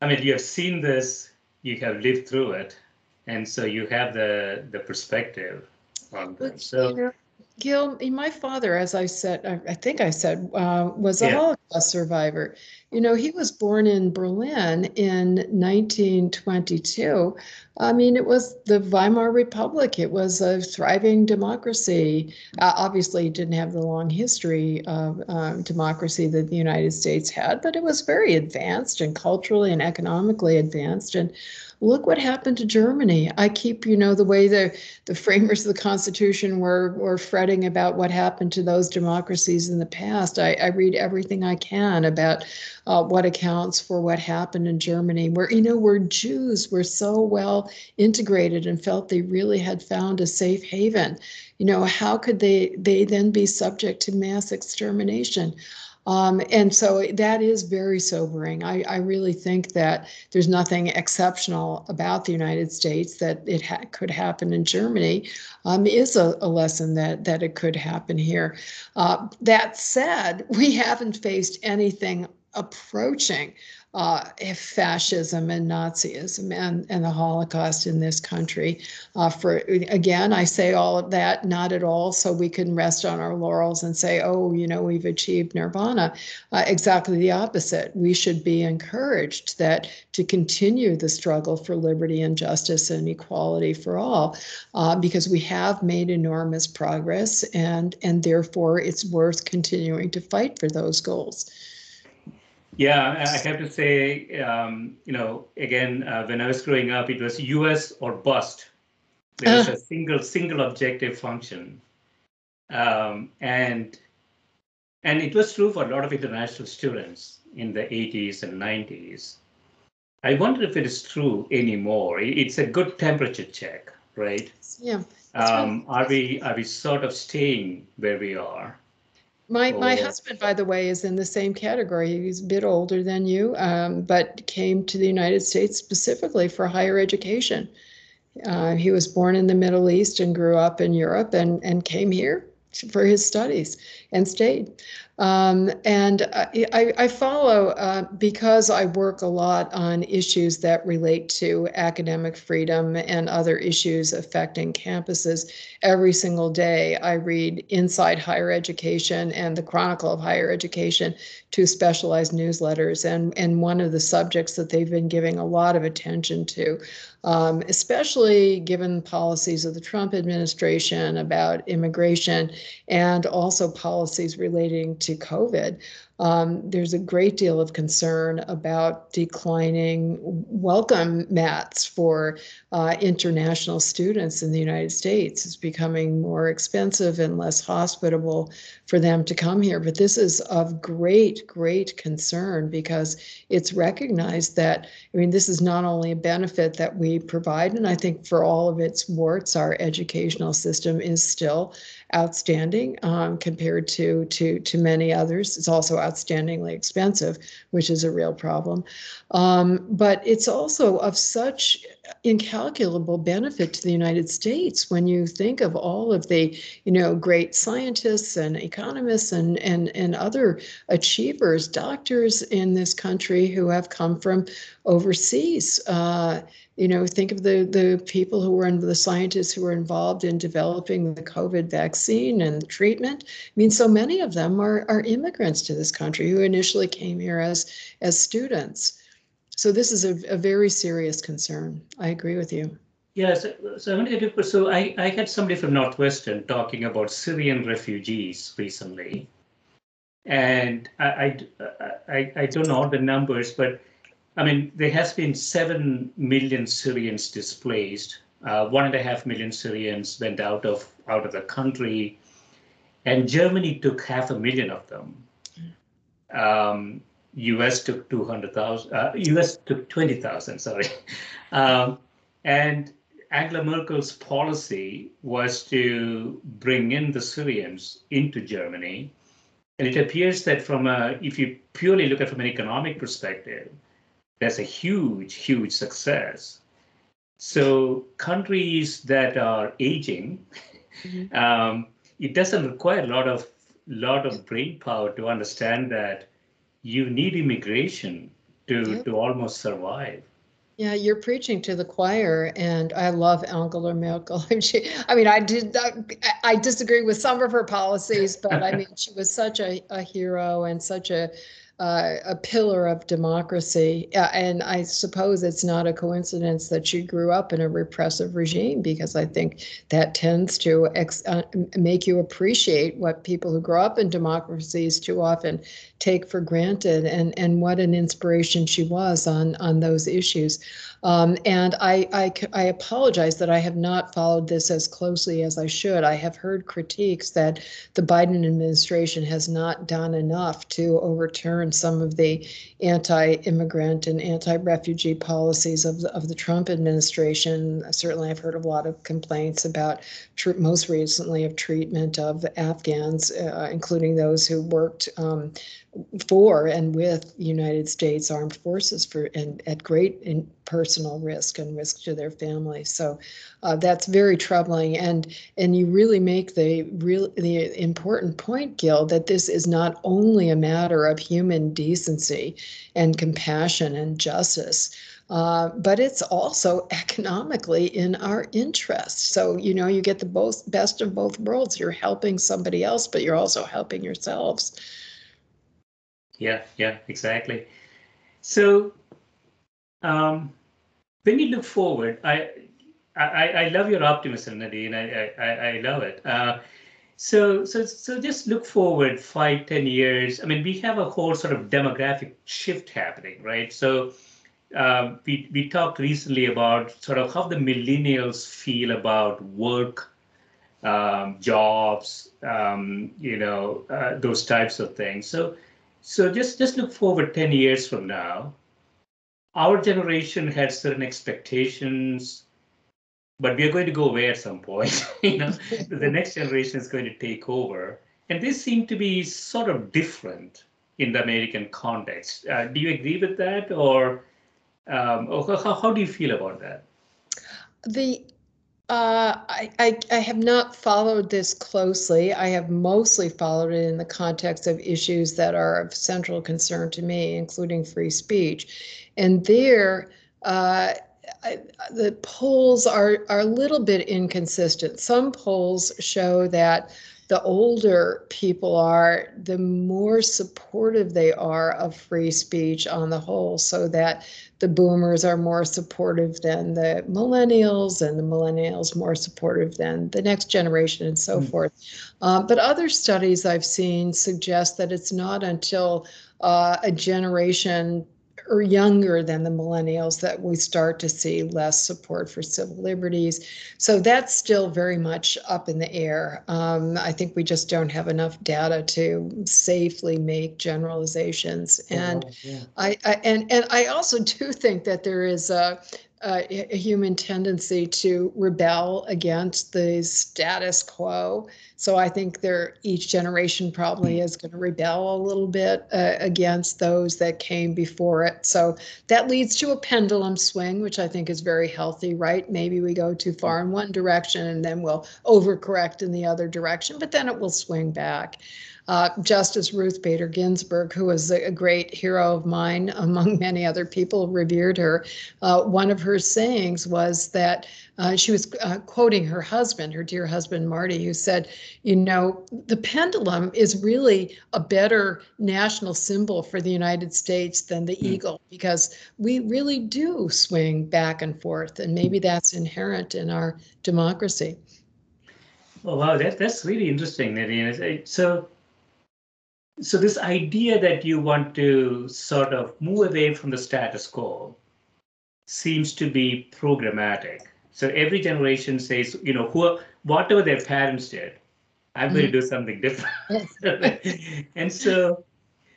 I mean, you have seen this, you have lived through it, and so you have the the perspective on this. So. Gil, my father, as I said, I, I think I said, uh, was a yeah. Holocaust survivor. You know, he was born in Berlin in 1922. I mean, it was the Weimar Republic. It was a thriving democracy. Uh, obviously, it didn't have the long history of um, democracy that the United States had, but it was very advanced and culturally and economically advanced. And look what happened to Germany. I keep, you know, the way the, the framers of the Constitution were, were fretting about what happened to those democracies in the past. I, I read everything I can about uh, what accounts for what happened in Germany, where, you know, where Jews were so well integrated and felt they really had found a safe haven. You know, how could they, they then be subject to mass extermination? Um, and so that is very sobering. I, I, really think that there's nothing exceptional about the United States that it ha could happen in Germany um, is a, a, lesson that that it could happen here. Uh, that said, we haven't faced anything approaching uh, fascism and Nazism and, and the Holocaust in this country. Uh, for again, I say all of that, not at all, so we can rest on our laurels and say, oh, you know, we've achieved nirvana. Uh, exactly the opposite. We should be encouraged that to continue the struggle for liberty and justice and equality for all, uh, because we have made enormous progress, and and therefore it's worth continuing to fight for those goals. Yeah, I have to say, um, you know, again, uh, when I was growing up, it was U.S. or bust. There was uh. a single single objective function, um, and and it was true for a lot of international students in the 80s and 90s. I wonder if it is true anymore. It's a good temperature check, right? Yeah. Um, are we are we sort of staying where we are? My my Or- husband, by the way, is in the same category. He's a bit older than you, um, but came to the United States specifically for higher education. Uh, he was born in the Middle East and grew up in Europe and and came here for his studies and stayed. Um, and I, I, follow uh, because I work a lot on issues that relate to academic freedom and other issues affecting campuses. Every single day, I read Inside Higher Education and the Chronicle of Higher Education, two specialized newsletters. And, and one of the subjects that they've been giving a lot of attention to, um, especially given policies of the Trump administration about immigration and also policies relating to COVID. Um, there's a great deal of concern about declining welcome mats for uh, international students in the United States. It's becoming more expensive and less hospitable for them to come here. But this is of great, great concern because it's recognized that, I mean, this is not only a benefit that we provide, and I think for all of its warts, our educational system is still outstanding um, compared to to to many others. It's also outstandingly expensive, which is a real problem. Um, but it's also of such incalculable benefit to the United States when you think of all of the you know great scientists and economists and and and other achievers, doctors in this country who have come from overseas. Uh, you know, think of the the people who were in the scientists who were involved in developing the COVID vaccine and treatment. I mean, so many of them are are immigrants to this country who initially came here as as students. So this is a, a very serious concern. I agree with you. Yes, so, so I I, had somebody from Northwestern talking about Syrian refugees recently. And I, I, I, I don't know all the numbers, but I mean, there has been 7 million Syrians displaced. Uh, one and a half million Syrians went out of out of the country, and Germany took half a million of them. Um, U.S. took 200,000. Uh, U.S. took 20,000. Sorry, um, and Angela Merkel's policy was to bring in the Syrians into Germany, and it appears that from a, if you purely look at from an economic perspective, that's a huge, huge success. So countries that are aging, Mhm. um, it doesn't require a lot of lot of brain power to understand that you need immigration to Yep. to almost survive. Yeah, you're preaching to the choir, and I love Angela Merkel. She, I mean, I did. I, I disagree with some of her policies, but I mean, she was such a, a hero and such a uh, a pillar of democracy. Uh, and I suppose it's not a coincidence that she grew up in a repressive regime, because I think that tends to ex- uh, make you appreciate what people who grow up in democracies too often take for granted, and and what an inspiration she was on on those issues. Um, and I, I, I apologize that I have not followed this as closely as I should. I have heard critiques that the Biden administration has not done enough to overturn some of the anti-immigrant and anti-refugee policies of the, of the Trump administration. Certainly, I've heard a lot of complaints about, most recently, of treatment of Afghans, uh, including those who worked um, for and with United States Armed Forces for and at great in personal risk and risk to their families. So uh, that's very troubling. And and you really make the real the important point, Gil, that this is not only a matter of human decency and compassion and justice. Uh, but it's also economically in our interest. So you know you get the both best of both worlds. You're helping somebody else, but you're also helping yourselves. Yeah, yeah, exactly. So um, when you look forward, I, I I love your optimism, Nadine. I I, I love it. Uh, so so so just look forward five, ten years. I mean, we have a whole sort of demographic shift happening, right? So uh, we we talked recently about sort of how the millennials feel about work, um, jobs, um, you know, uh, those types of things. So so just just look forward 10 years from now. Our generation had certain expectations, but we are going to go away at some point. you know, the next generation is going to take over. and they seem to be sort of different in the American context. Uh, do you agree with that, or, um, how, how do you feel about that? The uh, I, I, I have not followed this closely. I have mostly followed it in the context of issues that are of central concern to me, including free speech. And there, uh, I, the polls are, are a little bit inconsistent. Some polls show that the older people are, the more supportive they are of free speech on the whole, so that the boomers are more supportive than the millennials, and the millennials more supportive than the next generation, and so mm. forth. Um, but other studies I've seen suggest that it's not until uh, a generation or younger than the millennials that we start to see less support for civil liberties. So that's still very much up in the air. Um, I think we just don't have enough data to safely make generalizations. And yeah. I, I, and and I also do think that there is a a, a human tendency to rebel against the status quo. So I think there each generation probably is going to rebel a little bit uh, against those that came before it. So that leads to a pendulum swing, which I think is very healthy, right? Maybe we go too far in one direction and then we'll overcorrect in the other direction, but then it will swing back. Uh, Justice Ruth Bader Ginsburg, who was a great hero of mine, among many other people, revered her. Uh, one of her sayings was that uh, she was uh, quoting her husband, her dear husband Marty, who said, You know, the pendulum is really a better national symbol for the United States than the mm. eagle because we really do swing back and forth, and maybe that's inherent in our democracy. Oh, wow, that, that's really interesting, Nadine. So, so this idea that you want to sort of move away from the status quo seems to be programmatic. So every generation says, you know, who, whatever their parents did, I'm going to mm-hmm. do something different. and so,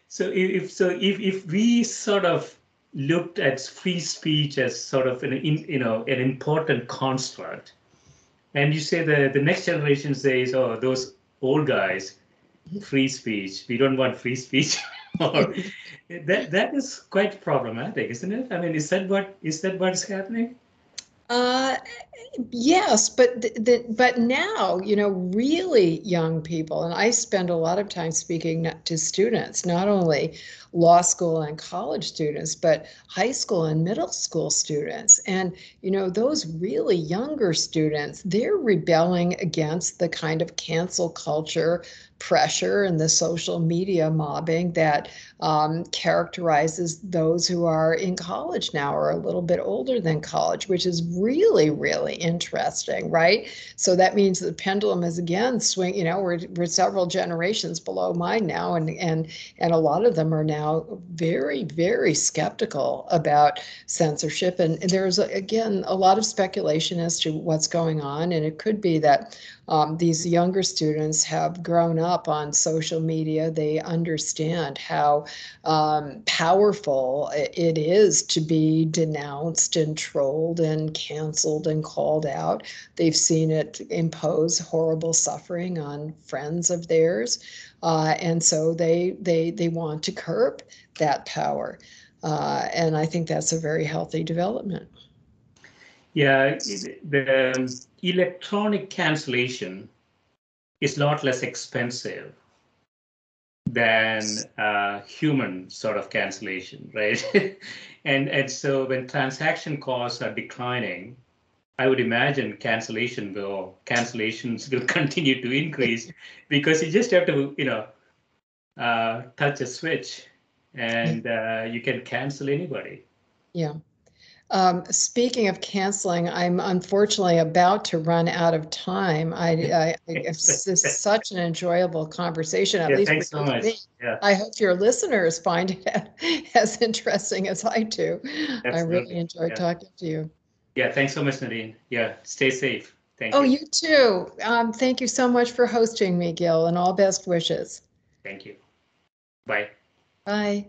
so if so, if if we sort of looked at free speech as sort of an you know an important construct, and you say the the next generation says, oh, those old guys free speech. We don't want free speech. or that that is quite problematic, isn't it? I mean, is that what is that what is happening? Uh, yes, but the, the, but now you know really young people, and I spend a lot of time speaking to students, not only law school and college students, but high school and middle school students. And, you know, those really younger students, they're rebelling against the kind of cancel culture pressure and the social media mobbing that um, characterizes those who are in college now or a little bit older than college, which is really, really interesting, right? So that means the pendulum is again swing. You know, we're, we're several generations below mine now, and and and a lot of them are now very, very skeptical about censorship. And there's again a lot of speculation as to what's going on, and it could be that um, these younger students have grown up on social media. They understand how um, powerful it is to be denounced and trolled and canceled and called out. They've seen it impose horrible suffering on friends of theirs. Uh, and so they, they, they want to curb that power. Uh, and I think that's a very healthy development. Yeah, the electronic cancellation is a lot less expensive than uh, human sort of cancellation, right? and and so when transaction costs are declining, I would imagine cancellation will cancellations will continue to increase because you just have to you know uh, touch a switch and uh, you can cancel anybody. Yeah. Um, speaking of canceling, I'm unfortunately about to run out of time. I, I, it's such an enjoyable conversation. At yeah, least thanks so much. Me. Yeah. I hope your listeners find it as interesting as I do. Absolutely. I really enjoyed yeah. talking to you. Yeah, thanks so much, Nadine. Yeah, stay safe. Thank you. oh, you. you too. Um, thank you so much for hosting me, Gil, and all best wishes. Thank you. Bye. Bye.